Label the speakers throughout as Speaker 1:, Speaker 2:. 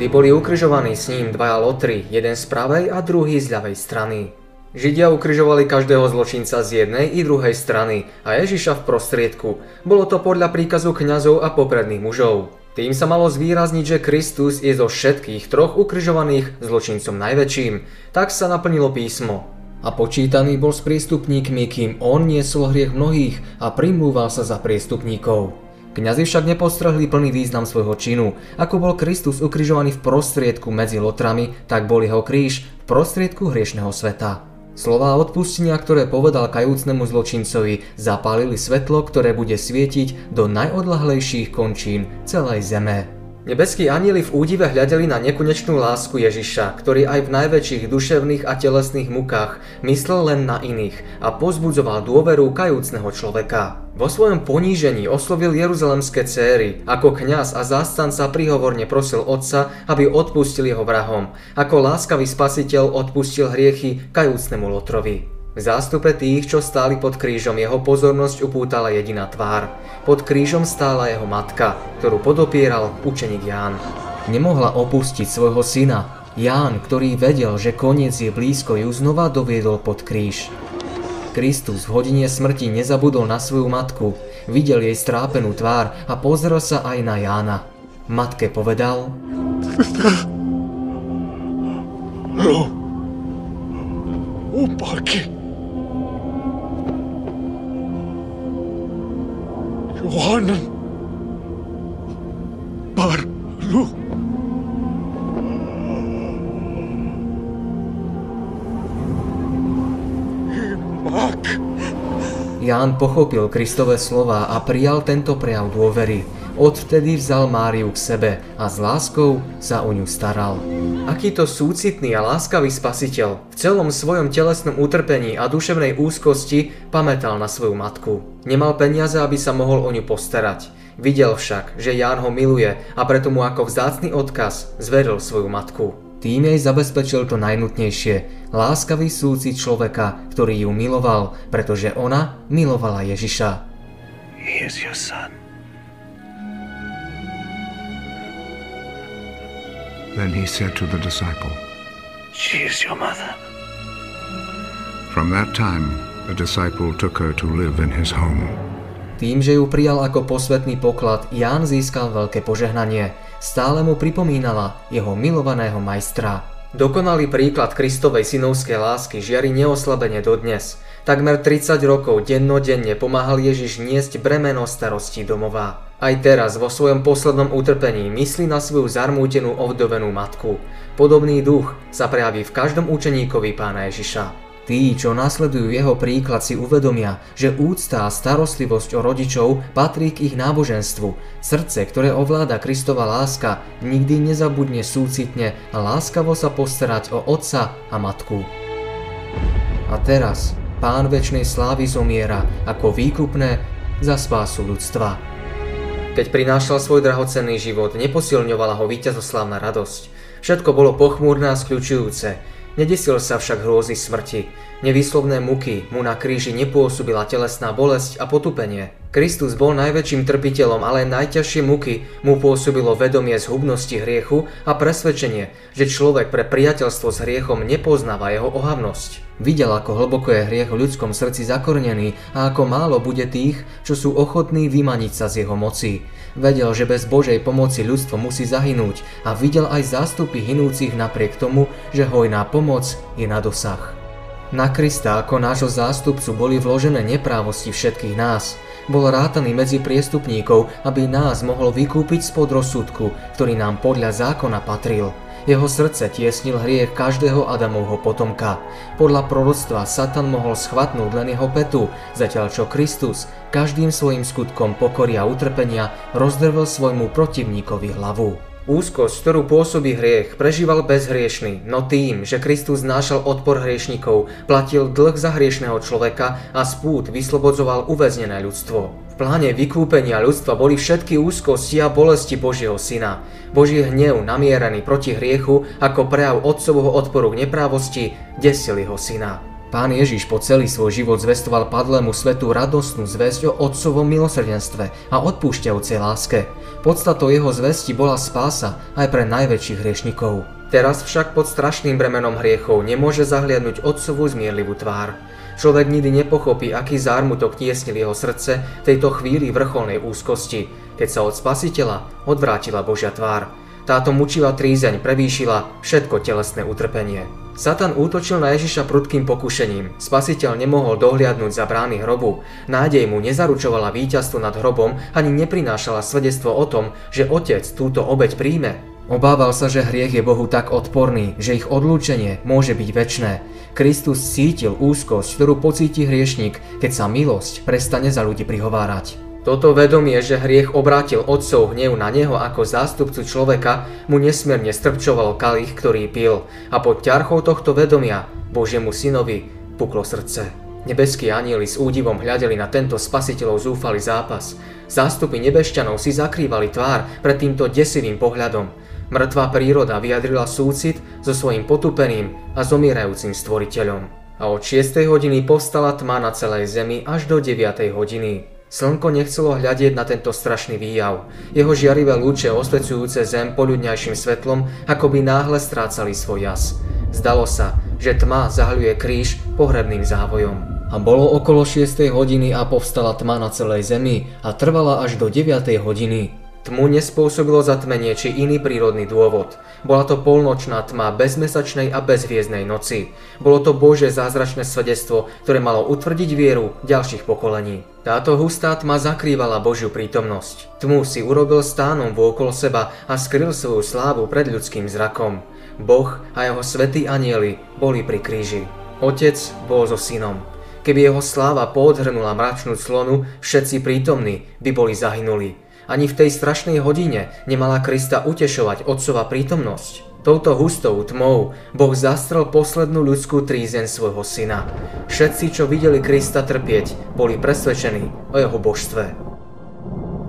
Speaker 1: Vtedy boli ukrižovaní s ním dvaja lotry, jeden z pravej a druhý z ľavej strany. Židia ukrižovali každého zločinca z jednej i druhej strany a Ježiša v prostriedku. Bolo to podľa príkazu kňazov a popredných mužov. Tým sa malo zvýrazniť, že Kristus je zo všetkých troch ukrižovaných zločincom najväčším. Tak sa naplnilo písmo. A počítaný bol s priestupníkmi, kým on niesol hriech mnohých a primlúval sa za priestupníkov. Kňazi však nepostrehli plný význam svojho činu. Ako bol Kristus ukrižovaný v prostriedku medzi lotrami, tak bol jeho kríž v prostriedku hriešného sveta. Slová odpustenia, ktoré povedal kajúcnemu zločincovi, zapálili svetlo, ktoré bude svietiť do najodlahlejších končín celej zeme. Nebeskí anieli v údive hľadeli na nekonečnú lásku Ježiša, ktorý aj v najväčších duševných a telesných mukách myslel len na iných a pozbudzoval dôveru kajúcneho človeka. Vo svojom ponížení oslovil jeruzalemské céry, ako kňaz a zástanca prihovorne prosil otca, aby odpustil jeho vrahom, ako láskavý spasiteľ odpustil hriechy kajúcnemu Lotrovi. V zástupe tých, čo stáli pod krížom, jeho pozornosť upútala jediná tvár. Pod krížom stála jeho matka, ktorú podopieral učeník Ján. Nemohla opustiť svojho syna. Ján, ktorý vedel, že koniec je blízko, ju znova doviedol pod kríž. Kristus v hodine smrti nezabudol na svoju matku, videl jej strápenú tvár a pozrel sa aj na Jána. Matke povedal...
Speaker 2: No, upáky. Johanan Barlu. Imak.
Speaker 1: Ján pochopil Kristové slova a prijal tento prejav dôvery. Odvtedy vzal Máriu k sebe a s láskou sa o ňu staral. Akýto súcitný a láskavý spasiteľ v celom svojom telesnom utrpení a duševnej úzkosti pamätal na svoju matku. Nemal peniaze, aby sa mohol o ňu postarať. Videl však, že Ján ho miluje a preto mu ako vzácný odkaz zveril svoju matku. Tým jej zabezpečil to najnutnejšie, láskavý súcit človeka, ktorý ju miloval, pretože ona milovala Ježiša.
Speaker 2: He is your son.
Speaker 3: Then he said to the disciple,
Speaker 2: She is your mother.
Speaker 3: From that time, the disciple took her to live in his home.
Speaker 1: Tým, že ju prijal ako posvetný poklad, Ján získal veľké požehnanie. Stále mu pripomínala jeho milovaného majstra. Dokonalý príklad Kristovej synovskej lásky žiari neoslabene dodnes. Takmer 30 rokov dennodenne pomáhal Ježiš niesť bremeno starosti domova. Aj teraz vo svojom poslednom utrpení myslí na svoju zarmútenú ovdovenú matku. Podobný duch sa prejaví v každom učeníkovi pána Ježiša. Tí, čo nasledujú jeho príklad, si uvedomia, že úcta a starostlivosť o rodičov patrí k ich náboženstvu. Srdce, ktoré ovláda Kristova láska, nikdy nezabudne súcitne a láskavo sa postarať o otca a matku. A teraz Pán väčšnej slávy zomiera ako výkupné za spásu ľudstva. Keď prinášal svoj drahocenný život, neposilňovala ho víťazoslávna radosť. Všetko bolo pochmúrne a skľučujúce, Nedesil sa však hrôzy smrti. Nevýslovné muky mu na kríži nepôsobila telesná bolesť a potupenie. Kristus bol najväčším trpiteľom, ale najťažšie muky mu pôsobilo vedomie zhubnosti hriechu a presvedčenie, že človek pre priateľstvo s hriechom nepoznáva jeho ohavnosť. Videl, ako hlboko je hriech v ľudskom srdci zakornený a ako málo bude tých, čo sú ochotní vymaniť sa z jeho moci. Vedel, že bez Božej pomoci ľudstvo musí zahynúť a videl aj zástupy hinúcich napriek tomu, že hojná pomoc je na dosah. Na Krista ako nášho zástupcu boli vložené neprávosti všetkých nás. Bol rátaný medzi priestupníkov, aby nás mohol vykúpiť spod rozsudku, ktorý nám podľa zákona patril. Jeho srdce tiesnil hriech každého Adamovho potomka. Podľa proroctva Satan mohol schvatnúť len jeho petu, zatiaľ čo Kristus každým svojim skutkom pokory a utrpenia rozdrvel svojmu protivníkovi hlavu. Úzkosť, ktorú pôsobí hriech, prežíval bezhriešný, no tým, že Kristus znášal odpor hriešnikov, platil dlh za hriešného človeka a spút vyslobodzoval uväznené ľudstvo. Pláne vykúpenia ľudstva boli všetky úzkosti a bolesti Božieho syna. Boží hnev namierený proti hriechu ako prejav otcovho odporu k neprávosti desil jeho syna. Pán Ježiš po celý svoj život zvestoval padlému svetu radostnú zväzť o otcovom milosrdenstve a odpúšťajúcej láske. Podstatou jeho zvesti bola spása aj pre najväčších hriešnikov. Teraz však pod strašným bremenom hriechov nemôže zahliadnúť otcovú zmierlivú tvár. Človek nikdy nepochopí, aký zármutok tiesnil jeho srdce v tejto chvíli vrcholnej úzkosti, keď sa od spasiteľa odvrátila Božia tvár. Táto mučivá trízeň prevýšila všetko telesné utrpenie. Satan útočil na Ježiša prudkým pokušením. Spasiteľ nemohol dohliadnúť za brány hrobu. Nádej mu nezaručovala víťazstvo nad hrobom ani neprinášala svedectvo o tom, že otec túto obeď príjme. Obával sa, že hriech je Bohu tak odporný, že ich odlúčenie môže byť väčné. Kristus cítil úzkosť, ktorú pocíti hriešnik, keď sa milosť prestane za ľudí prihovárať. Toto vedomie, že hriech obrátil otcov hnev na neho ako zástupcu človeka, mu nesmierne strpčoval kalich, ktorý pil a pod ťarchou tohto vedomia Božiemu synovi puklo srdce. Nebeskí anieli s údivom hľadeli na tento spasiteľov zúfalý zápas. Zástupy nebešťanov si zakrývali tvár pred týmto desivým pohľadom. Mŕtvá príroda vyjadrila súcit so svojím potupeným a zomierajúcim stvoriteľom. A od 6. hodiny povstala tma na celej zemi až do 9. hodiny. Slnko nechcelo hľadieť na tento strašný výjav. Jeho žiarivé lúče osvecujúce zem poľudňajším svetlom ako by náhle strácali svoj jas. Zdalo sa, že tma zahľuje kríž pohrebným závojom. A bolo okolo 6. hodiny a povstala tma na celej zemi a trvala až do 9. hodiny. Tmu nespôsobilo zatmenie či iný prírodný dôvod. Bola to polnočná tma bezmesačnej a bezviezdnej noci. Bolo to Bože zázračné svedectvo, ktoré malo utvrdiť vieru ďalších pokolení. Táto hustá tma zakrývala Božiu prítomnosť. Tmu si urobil stánom vôkol seba a skryl svoju slávu pred ľudským zrakom. Boh a jeho svätí anieli boli pri kríži. Otec bol so synom. Keby jeho sláva podhrnula mračnú clonu, všetci prítomní by boli zahynuli. Ani v tej strašnej hodine nemala Krista utešovať otcova prítomnosť. Touto hustou tmou Boh zastrel poslednú ľudskú trízen svojho syna. Všetci, čo videli Krista trpieť, boli presvedčení o jeho božstve.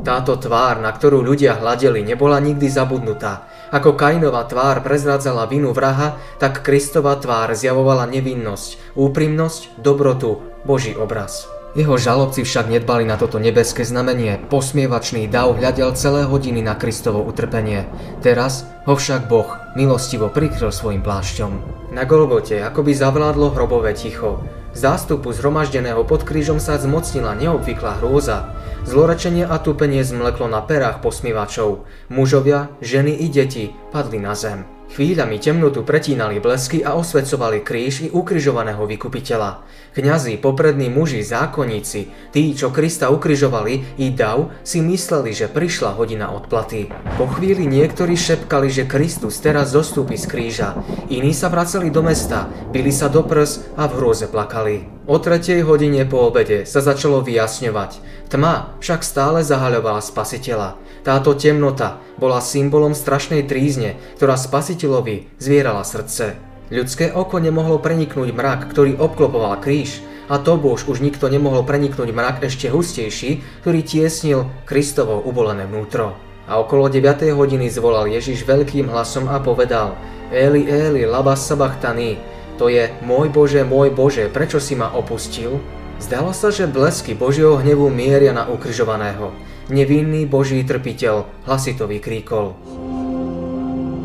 Speaker 1: Táto tvár, na ktorú ľudia hľadeli, nebola nikdy zabudnutá. Ako Kainová tvár prezrádzala vinu vraha, tak Kristova tvár zjavovala nevinnosť, úprimnosť, dobrotu, Boží obraz. Jeho žalobci však nedbali na toto nebeské znamenie. Posmievačný dav hľadel celé hodiny na Kristovo utrpenie. Teraz ho však Boh milostivo prikryl svojim plášťom. Na Golgote akoby zavládlo hrobové ticho. Zástupu zhromaždeného pod krížom sa zmocnila neobvyklá hrôza. Zlorečenie a tupenie zmleklo na perách posmievačov. Mužovia, ženy i deti padli na zem. Chvíľami temnotu pretínali blesky a osvecovali kríž i ukrižovaného vykupiteľa. Kňazi, poprední muži, zákonníci, tí, čo Krista ukrižovali, i dav, si mysleli, že prišla hodina odplaty. Po chvíli niektorí šepkali, že Kristus teraz zostúpi z kríža. Iní sa vracali do mesta, bili sa do prs a v hrôze plakali. O tretej hodine po obede sa začalo vyjasňovať. Tma však stále zahaľovala spasiteľa. Táto temnota bola symbolom strašnej trízne, ktorá spasiteľovi zvierala srdce. Ľudské oko nemohlo preniknúť mrak, ktorý obklopoval kríž, a to bož už nikto nemohol preniknúť mrak ešte hustejší, ktorý tiesnil Kristovo ubolené vnútro. A okolo 9. hodiny zvolal Ježiš veľkým hlasom a povedal Eli, Eli, laba sabachthani, to je môj Bože, môj Bože, prečo si ma opustil? Zdalo sa, že blesky Božieho hnevu mieria na ukrižovaného nevinný Boží trpiteľ hlasito vykríkol.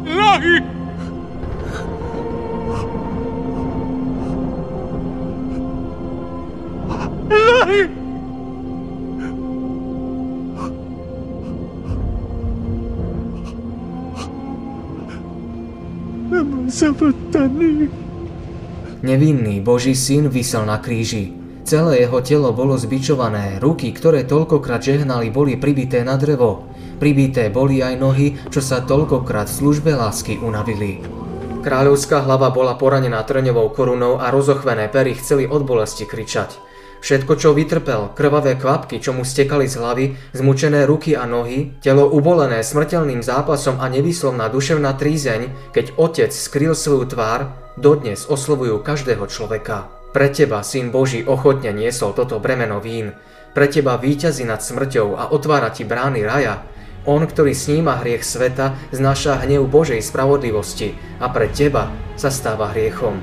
Speaker 1: Lahy! Lahy! Nevinný Boží syn vysel na kríži. Celé jeho telo bolo zbičované, ruky, ktoré toľkokrát žehnali, boli pribité na drevo. Pribité boli aj nohy, čo sa toľkokrát v službe lásky unavili. Kráľovská hlava bola poranená trňovou korunou a rozochvené pery chceli od bolesti kričať. Všetko, čo vytrpel, krvavé kvapky, čo mu stekali z hlavy, zmučené ruky a nohy, telo ubolené smrteľným zápasom a nevyslovná duševná trízeň, keď otec skryl svoju tvár, dodnes oslovujú každého človeka. Pre teba, Syn Boží, ochotne niesol toto bremeno vín. Pre teba víťazí nad smrťou a otvára ti brány raja. On, ktorý sníma hriech sveta, znáša hnev Božej spravodlivosti a pre teba sa stáva hriechom.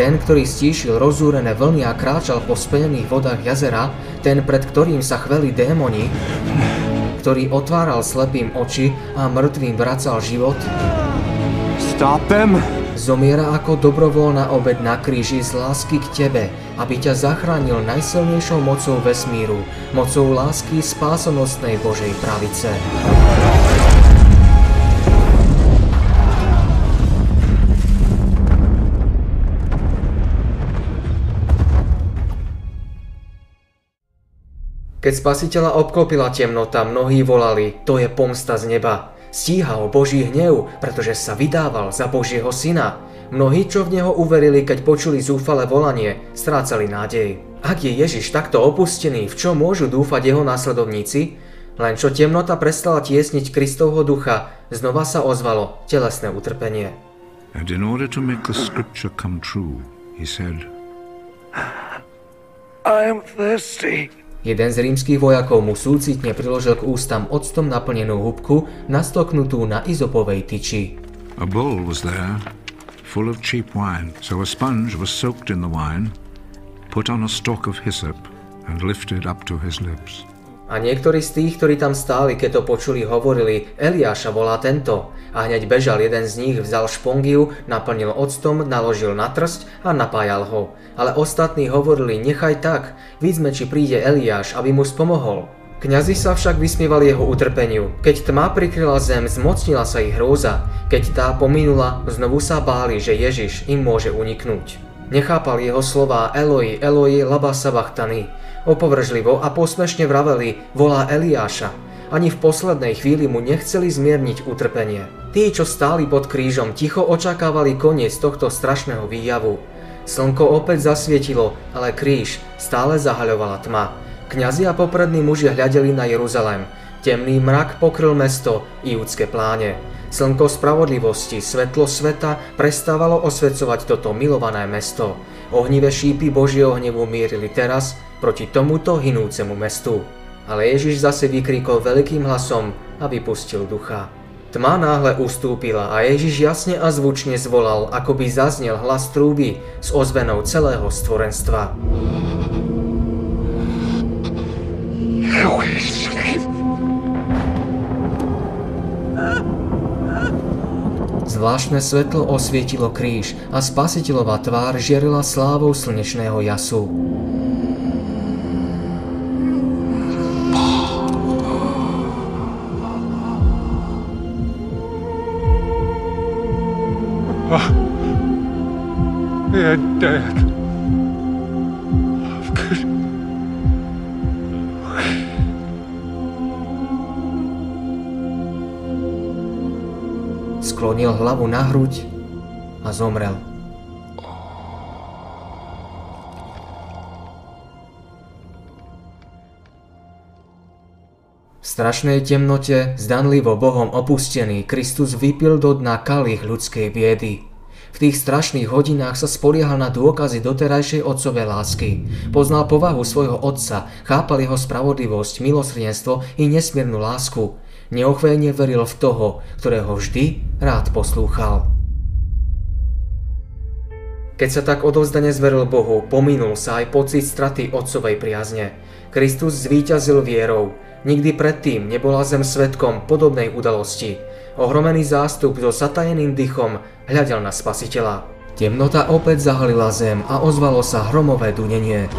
Speaker 1: Ten, ktorý stíšil rozúrené vlny a kráčal po spenených vodách jazera, ten, pred ktorým sa chveli démoni, ktorý otváral slepým oči a mŕtvým vracal život,
Speaker 2: Stop them!
Speaker 1: Zomiera ako dobrovoľná obed na kríži z lásky k tebe, aby ťa zachránil najsilnejšou mocou vesmíru, mocou lásky spásonosnej Božej pravice. Keď spasiteľa obklopila temnota, mnohí volali, to je pomsta z neba. Stíha ho Boží hnev, pretože sa vydával za Božieho syna. Mnohí, čo v neho uverili, keď počuli zúfale volanie, strácali nádej. Ak je Ježiš takto opustený, v čo môžu dúfať jeho následovníci? Len čo temnota prestala tiesniť Kristovho ducha, znova sa ozvalo telesné utrpenie.
Speaker 3: And in order to make the scripture come true, he said,
Speaker 2: I am thirsty.
Speaker 1: Jeden z rímskych vojakov mu súcitne priložil k ústam octom naplnenú hubku, nastoknutú na izopovej tyči.
Speaker 3: A bowl was there, full of cheap wine. So a sponge was soaked in the wine, put on a stalk of hyssop, and lifted up to his lips.
Speaker 1: A niektorí z tých, ktorí tam stáli, keď to počuli, hovorili, Eliáša volá tento. A hneď bežal jeden z nich, vzal špongiu, naplnil octom, naložil na trsť a napájal ho. Ale ostatní hovorili, nechaj tak, vidíme, či príde Eliáš, aby mu spomohol. Kňazi sa však vysmievali jeho utrpeniu. Keď tma prikryla zem, zmocnila sa ich hrôza. Keď tá pominula, znovu sa báli, že Ježiš im môže uniknúť. Nechápal jeho slová Eloi, Eloi, laba. Opovržlivo a posmešne vraveli, volá Eliáša. Ani v poslednej chvíli mu nechceli zmierniť utrpenie. Tí, čo stáli pod krížom, ticho očakávali koniec tohto strašného výjavu. Slnko opäť zasvietilo, ale kríž stále zahaľovala tma. Kňazi a poprední muži hľadeli na Jeruzalém. Temný mrak pokryl mesto i judské pláne. Slnko spravodlivosti, svetlo sveta prestávalo osvecovať toto milované mesto. Ohnivé šípy Božieho hnevu mierili teraz proti tomuto hinúcemu mestu. Ale Ježiš zase vykríkol veľkým hlasom a vypustil ducha. Tma náhle ustúpila a Ježiš jasne a zvučne zvolal, ako by zaznel hlas trúby s ozvenou celého stvorenstva. Zvláštne svetlo osvietilo kríž a spasiteľová tvár žiarila slávou slnečného jasu.
Speaker 2: They're dead. Good.
Speaker 1: Sklonil hlavu na hruď a zomrel. Strašnej temnote, zdanlivo Bohom opustený, Kristus vypil do dna kalich ľudskej biedy. V tých strašných hodinách sa spoliehal na dôkazy doterajšej otcovej lásky. Poznal povahu svojho otca, chápal jeho spravodlivosť, milosrdenstvo i nesmiernu lásku. Neochvejne veril v toho, ktorého vždy rád poslúchal. Keď sa tak odovzdane zveril Bohu, pominul sa aj pocit straty otcovej priazne. Kristus zvíťazil vierou. Nikdy predtým nebola zem svetkom podobnej udalosti. Ohromený zástup so zatajeným dychom hľadel na spasiteľa. Temnota opäť zahalila zem a ozvalo sa hromové dunenie.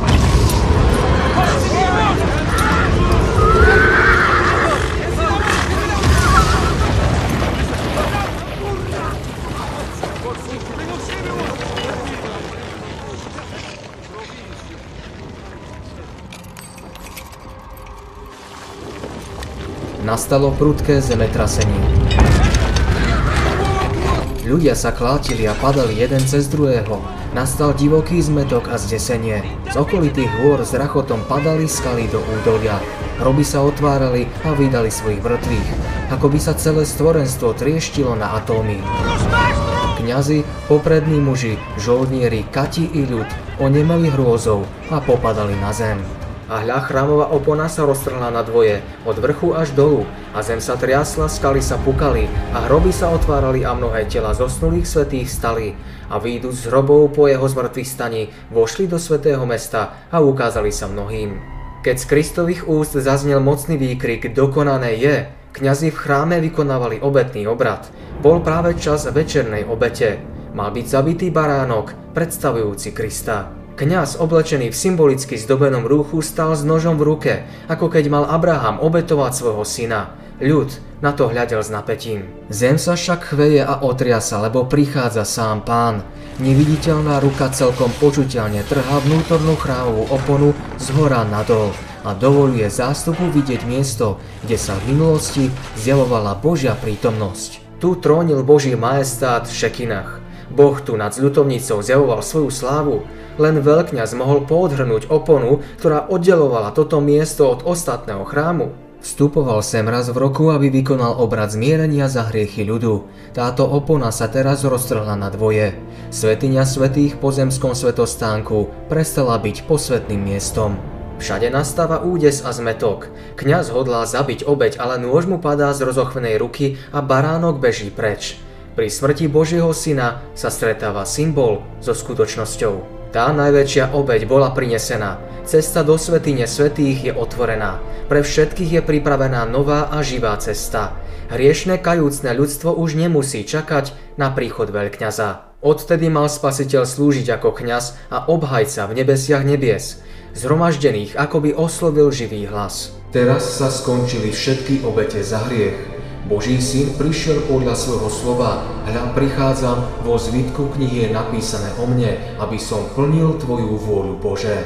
Speaker 1: Nastalo prudké zemetrasenie. Ľudia sa klátili a padali jeden cez druhého. Nastal divoký zmetok a zdesenie. Z okolitých hôr s rachotom padali skaly do údolia. Hroby sa otvárali a vydali svojich mŕtvych. Ako by sa celé stvorenstvo trieštilo na atómy. Kňazi, poprední muži, žoldnieri, kati i ľud onemeli hrôzou a popadali na zem. A hľa chrámová opona sa roztrhla na dvoje, od vrchu až dolu, a zem sa triasla, skaly sa pukali, a hroby sa otvárali a mnohé tela zosnulých svetých stali. A výjdu z hrobov po jeho zmrtvých staní, vošli do svetého mesta a ukázali sa mnohým. Keď z Kristových úst zaznel mocný výkrik Dokonané je, kňazi v chráme vykonávali obetný obrad. Bol práve čas večernej obete. Mal byť zabitý baránok, predstavujúci Krista. Kňaz oblečený v symbolicky zdobenom rúchu stal s nožom v ruke, ako keď mal Abraham obetovať svojho syna. Ľud na to hľadel s napätím. Zem sa však chveje a otriasa, lebo prichádza sám pán. Neviditeľná ruka celkom počuteľne trhá vnútornú chrámovú oponu z hora nadol a dovoluje zástupu vidieť miesto, kde sa v minulosti zjavovala Božia prítomnosť. Tu trónil Boží majestát v Šekinách. Boh tu nad zľutovnicou zjavoval svoju slávu, len veľkňaz mohol poodhrnúť oponu, ktorá oddelovala toto miesto od ostatného chrámu. Vstupoval sem raz v roku, aby vykonal obrad zmierenia za hriechy ľudu. Táto opona sa teraz roztrhla na dvoje. Svetiňa svetých po zemskom svetostánku prestala byť posvetným miestom. Všade nastáva údes a zmetok. Kňaz hodlá zabiť obeď, ale nôž mu padá z rozochvenej ruky a baránok beží preč. Pri smrti Božieho syna sa stretáva symbol so skutočnosťou. Tá najväčšia obeď bola prinesená. Cesta do svetine svetých je otvorená. Pre všetkých je pripravená nová a živá cesta. Hriešne kajúcne ľudstvo už nemusí čakať na príchod veľkňaza. Odtedy mal spasiteľ slúžiť ako kňaz a obhajca v nebesiach nebies. Zhromaždených akoby oslovil živý hlas. Teraz sa skončili všetky obete za hriech. Boží syn prišiel podľa svojho slova, hľa prichádzam, vo zvitku knihy je napísané o mne, aby som plnil Tvoju vôľu Bože.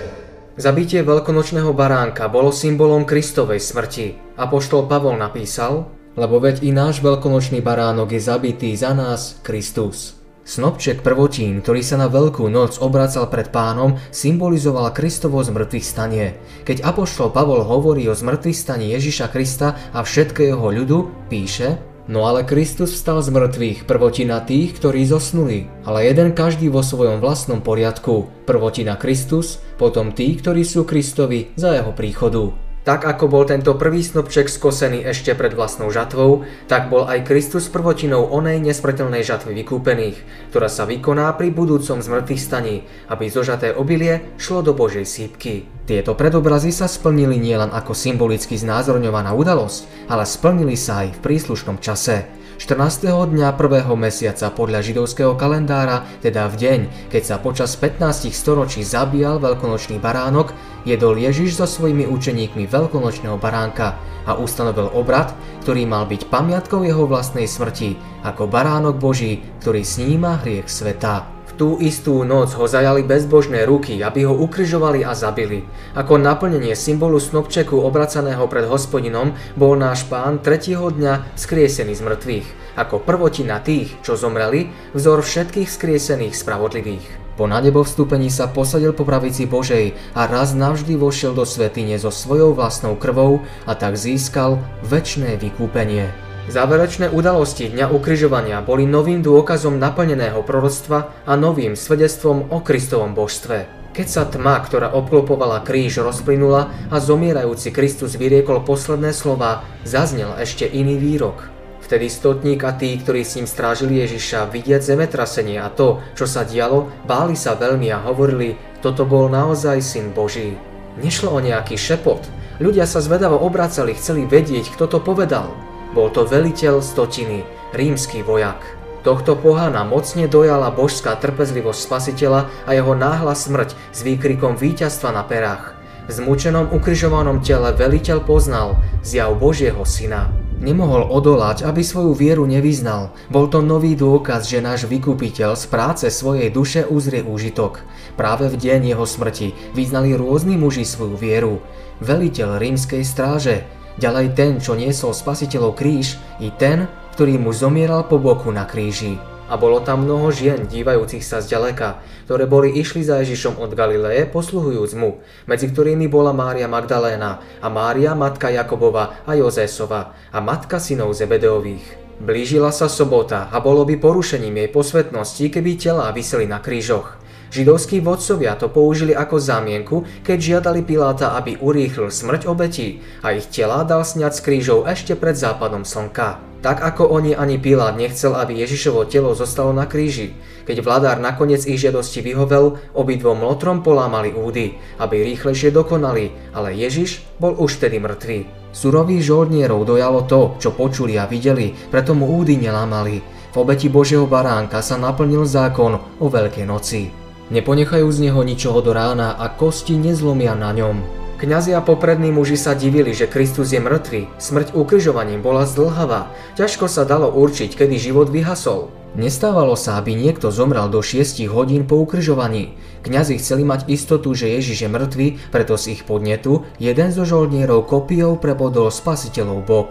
Speaker 1: Zabitie veľkonočného baránka bolo symbolom Kristovej smrti. Apoštol Pavol napísal, lebo veď i náš veľkonočný baránok je zabitý za nás, Kristus. Snopček prvotín, ktorý sa na Veľkú noc obracal pred pánom, symbolizoval Kristovo zmrtvých stanie. Keď Apoštol Pavol hovorí o zmrtvých staní Ježiša Krista a všetkého ľudu, píše No ale Kristus vstal z mŕtvych, prvotina tých, ktorí zosnuli, ale jeden každý vo svojom vlastnom poriadku. Prvotina Kristus, potom tí, ktorí sú Kristovi za jeho príchodu. Tak ako bol tento prvý snopček skosený ešte pred vlastnou žatvou, tak bol aj Kristus prvotinou onej nesmrteľnej žatvy vykúpených, ktorá sa vykoná pri budúcom zmrtvých staní, aby zožaté obilie šlo do Božej sípky. Tieto predobrazy sa splnili nielen ako symbolicky znázorňovaná udalosť, ale splnili sa aj v príslušnom čase. 14. dňa prvého mesiaca podľa židovského kalendára, teda v deň, keď sa počas 15 storočí zabíjal veľkonočný baránok, jedol Ježiš so svojimi učeníkmi veľkonočného baránka a ustanovil obrad, ktorý mal byť pamiatkou jeho vlastnej smrti, ako baránok Boží, ktorý sníma hriech sveta tú istú noc ho zajali bezbožné ruky, aby ho ukryžovali a zabili. Ako naplnenie symbolu snopčeku obracaného pred hospodinom bol náš pán tretieho dňa skriesený z mŕtvych, ako prvotina tých, čo zomreli, vzor všetkých skriesených spravodlivých. Po nadebo vstúpení sa posadil po pravici Božej a raz navždy vošiel do svetine so svojou vlastnou krvou a tak získal väčšné vykúpenie. Záverečné udalosti Dňa ukryžovania boli novým dôkazom naplneného proroctva a novým svedectvom o Kristovom božstve. Keď sa tma, ktorá obklopovala kríž, rozplynula a zomierajúci Kristus vyriekol posledné slova, zaznel ešte iný výrok. Vtedy stotník a tí, ktorí s ním strážili Ježiša, vidiať zemetrasenie a to, čo sa dialo, báli sa veľmi a hovorili, toto bol naozaj syn Boží. Nešlo o nejaký šepot. Ľudia sa zvedavo obracali, chceli vedieť, kto to povedal. Bol to veliteľ stotiny, rímsky vojak. Tohto pohana mocne dojala božská trpezlivosť spasiteľa a jeho náhla smrť s výkrikom víťazstva na perách. V zmučenom ukryžovanom tele veliteľ poznal zjav Božieho syna. Nemohol odolať, aby svoju vieru nevyznal. Bol to nový dôkaz, že náš vykupiteľ z práce svojej duše uzrie úžitok. Práve v deň jeho smrti vyznali rôzni muži svoju vieru. Veliteľ rímskej stráže, Ďalej ten, čo niesol spasiteľov kríž, i ten, ktorý mu zomieral po boku na kríži. A bolo tam mnoho žien, dívajúcich sa zďaleka, ktoré boli išli za Ježišom od Galileje, posluhujúc mu, medzi ktorými bola Mária Magdaléna a Mária, matka Jakobova a Jozésova a matka synov Zebedeových. Blížila sa sobota a bolo by porušením jej posvetnosti, keby telá vyseli na krížoch. Židovskí vodcovia to použili ako zámienku, keď žiadali Piláta, aby urýchlil smrť obetí a ich tela dal sňať s krížov ešte pred západom slnka. Tak ako oni ani Pilát nechcel, aby Ježišovo telo zostalo na kríži. Keď vladár nakoniec ich žiadosti vyhovel, obidvom lotrom polámali údy, aby rýchlejšie dokonali, ale Ježiš bol už vtedy mŕtvý. Surových žoldnierov dojalo to, čo počuli a videli, preto mu údy nelámali. V obeti Božieho baránka sa naplnil zákon o Veľkej noci. Neponechajú z neho ničoho do rána a kosti nezlomia na ňom. Kňazi a poprední muži sa divili, že Kristus je mŕtvy. Smrť ukrižovaním bola zdlhavá. Ťažko sa dalo určiť, kedy život vyhasol. Nestávalo sa, aby niekto zomrel do 6 hodín po ukrižovaní. Kňazi chceli mať istotu, že Ježiš je mŕtvy, preto z ich podnetu jeden zo žoldnierov kopiou prebodol spasiteľov bok.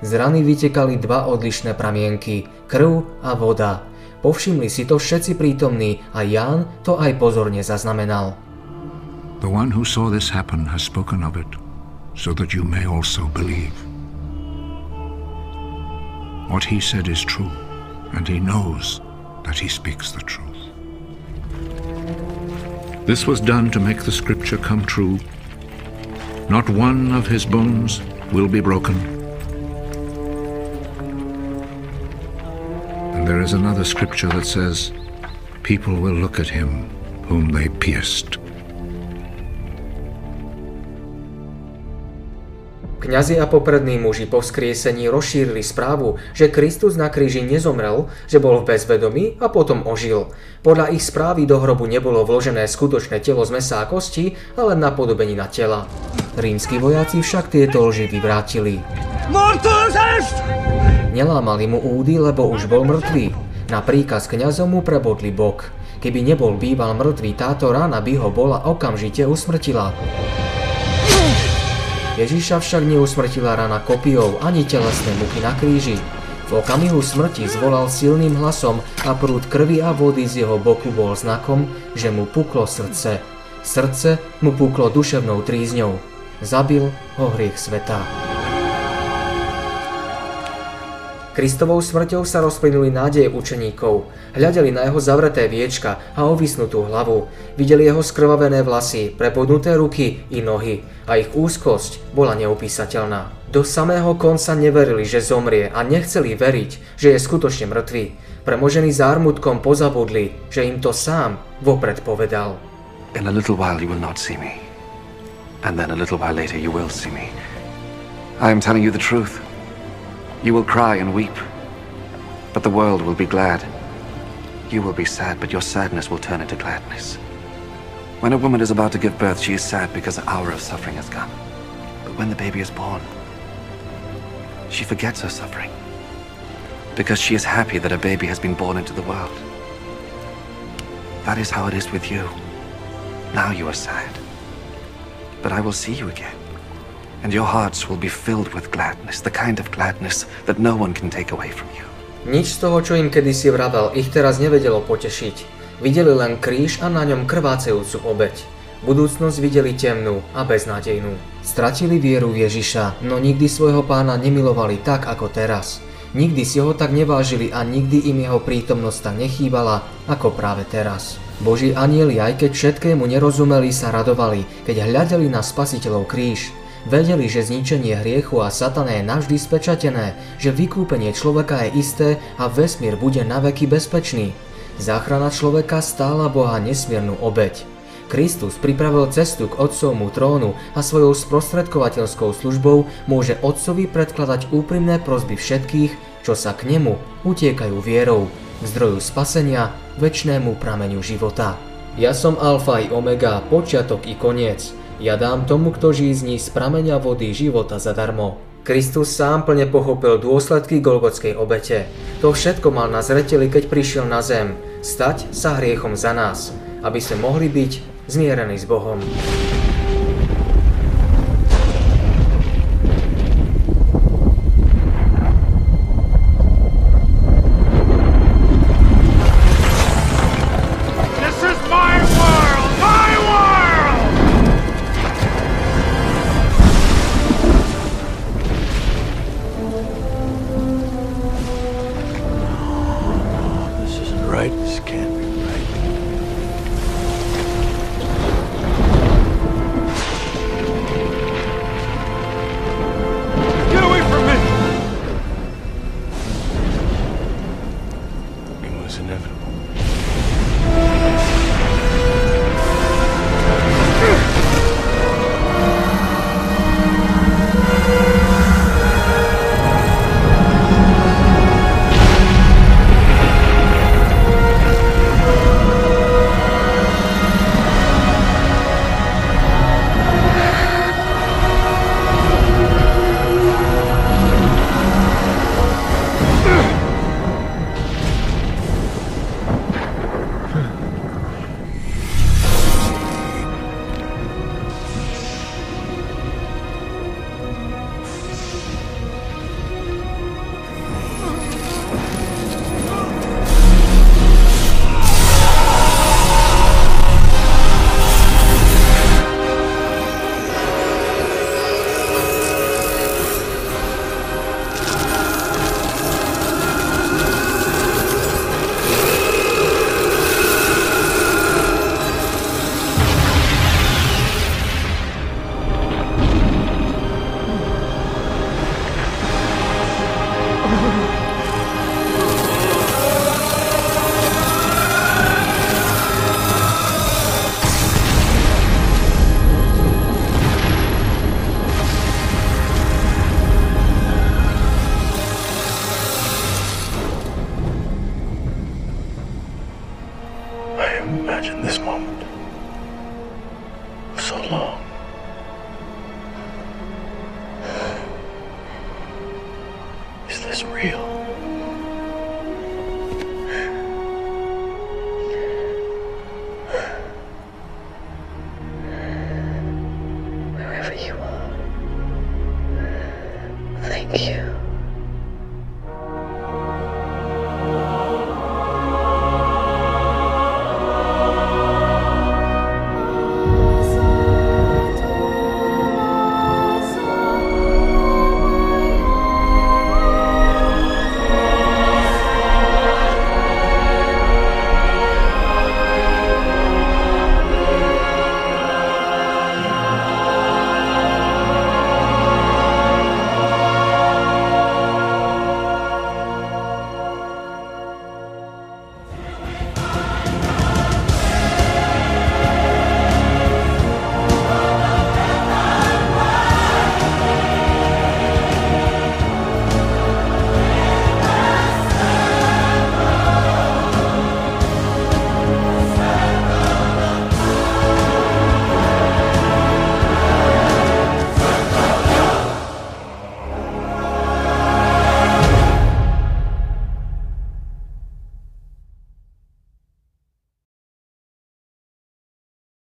Speaker 1: Z rany vytekali dva odlišné pramienky, krv a voda. Povšimli si to všetci prítomní a Ján to aj pozorne zaznamenal.
Speaker 3: The one who saw this happen has spoken of it, so that you may also believe. What he said is true, and he knows that he speaks the truth. This was done to make the scripture come true. Not one of his bones will be broken. There is another scripture that says, People will look at him whom they pierced.
Speaker 1: Kňazi a poprední muži po vzkriesení rozšírili správu, že Kristus na kríži nezomrel, že bol v bezvedomí a potom ožil. Podľa ich správy do hrobu nebolo vložené skutočné telo z mesa a kosti, ale napodobenina tela. Rímsky vojaci však tieto lži vyvrátili. Nelámali mu údy, lebo už bol mŕtvý. Na príkaz kňazom mu prebodli bok. Keby nebol býval mŕtvý, táto rána by ho bola okamžite usmrtila. Ježíša však neusmrtila rana kopijou ani telesné muky na kríži. V okamihu smrti zvolal silným hlasom a prúd krvi a vody z jeho boku bol znakom, že mu puklo srdce. Srdce mu puklo duševnou trízňou. Zabil ho hriech sveta. Kristovou smrťou sa rozplynuli nádeje učeníkov. Hľadeli na jeho zavreté viečka a ovisnutú hlavu. Videli jeho skrvavené vlasy, prepodnuté ruky i nohy a ich úzkosť bola neopísateľná. Do samého konca neverili, že zomrie a nechceli veriť, že je skutočne mŕtvý. Premožený zármutkom pozabudli, že im to sám vopred povedal.
Speaker 4: In a little while you will not see me. And then a little while later you will see me. I am telling you the truth. You will cry and weep, but the world will be glad. You will be sad, but your sadness will turn into gladness. When a woman is about to give birth, she is sad because the hour of suffering has come. But when the baby is born, she forgets her suffering because she is happy that a baby has been born into the world. That is how it is with you. Now you are sad, but I will see you again and your hearts will be filled with gladness, the kind of gladness that no one can take away from you.
Speaker 1: Nič z toho, čo im kedysi vravel, ich teraz nevedelo potešiť. Videli len kríž a na ňom krvácejúcu obeď. Budúcnosť videli temnú a beznádejnú. Stratili vieru v Ježiša, no nikdy svojho pána nemilovali tak ako teraz. Nikdy si ho tak nevážili a nikdy im jeho prítomnosť tak nechýbala ako práve teraz. Boží anieli, aj keď všetkému nerozumeli, sa radovali, keď hľadeli na spasiteľov kríž. Vedeli, že zničenie hriechu a satana je navždy spečatené, že vykúpenie človeka je isté a vesmír bude naveky bezpečný. Záchrana človeka stála Boha nesmiernu obeď. Kristus pripravil cestu k Otcovmu trónu a svojou sprostredkovateľskou službou môže Otcovi predkladať úprimné prosby všetkých, čo sa k nemu utiekajú vierou, k zdroju spasenia, väčšnému prameňu života. Ja som Alfa i Omega, počiatok i koniec, ja dám tomu, kto žízni z prameňa vody života zadarmo. Kristus sám plne pochopil dôsledky Golgotskej obete. To všetko mal na zreteli, keď prišiel na zem. Stať sa hriechom za nás, aby sme mohli byť zmierení s Bohom.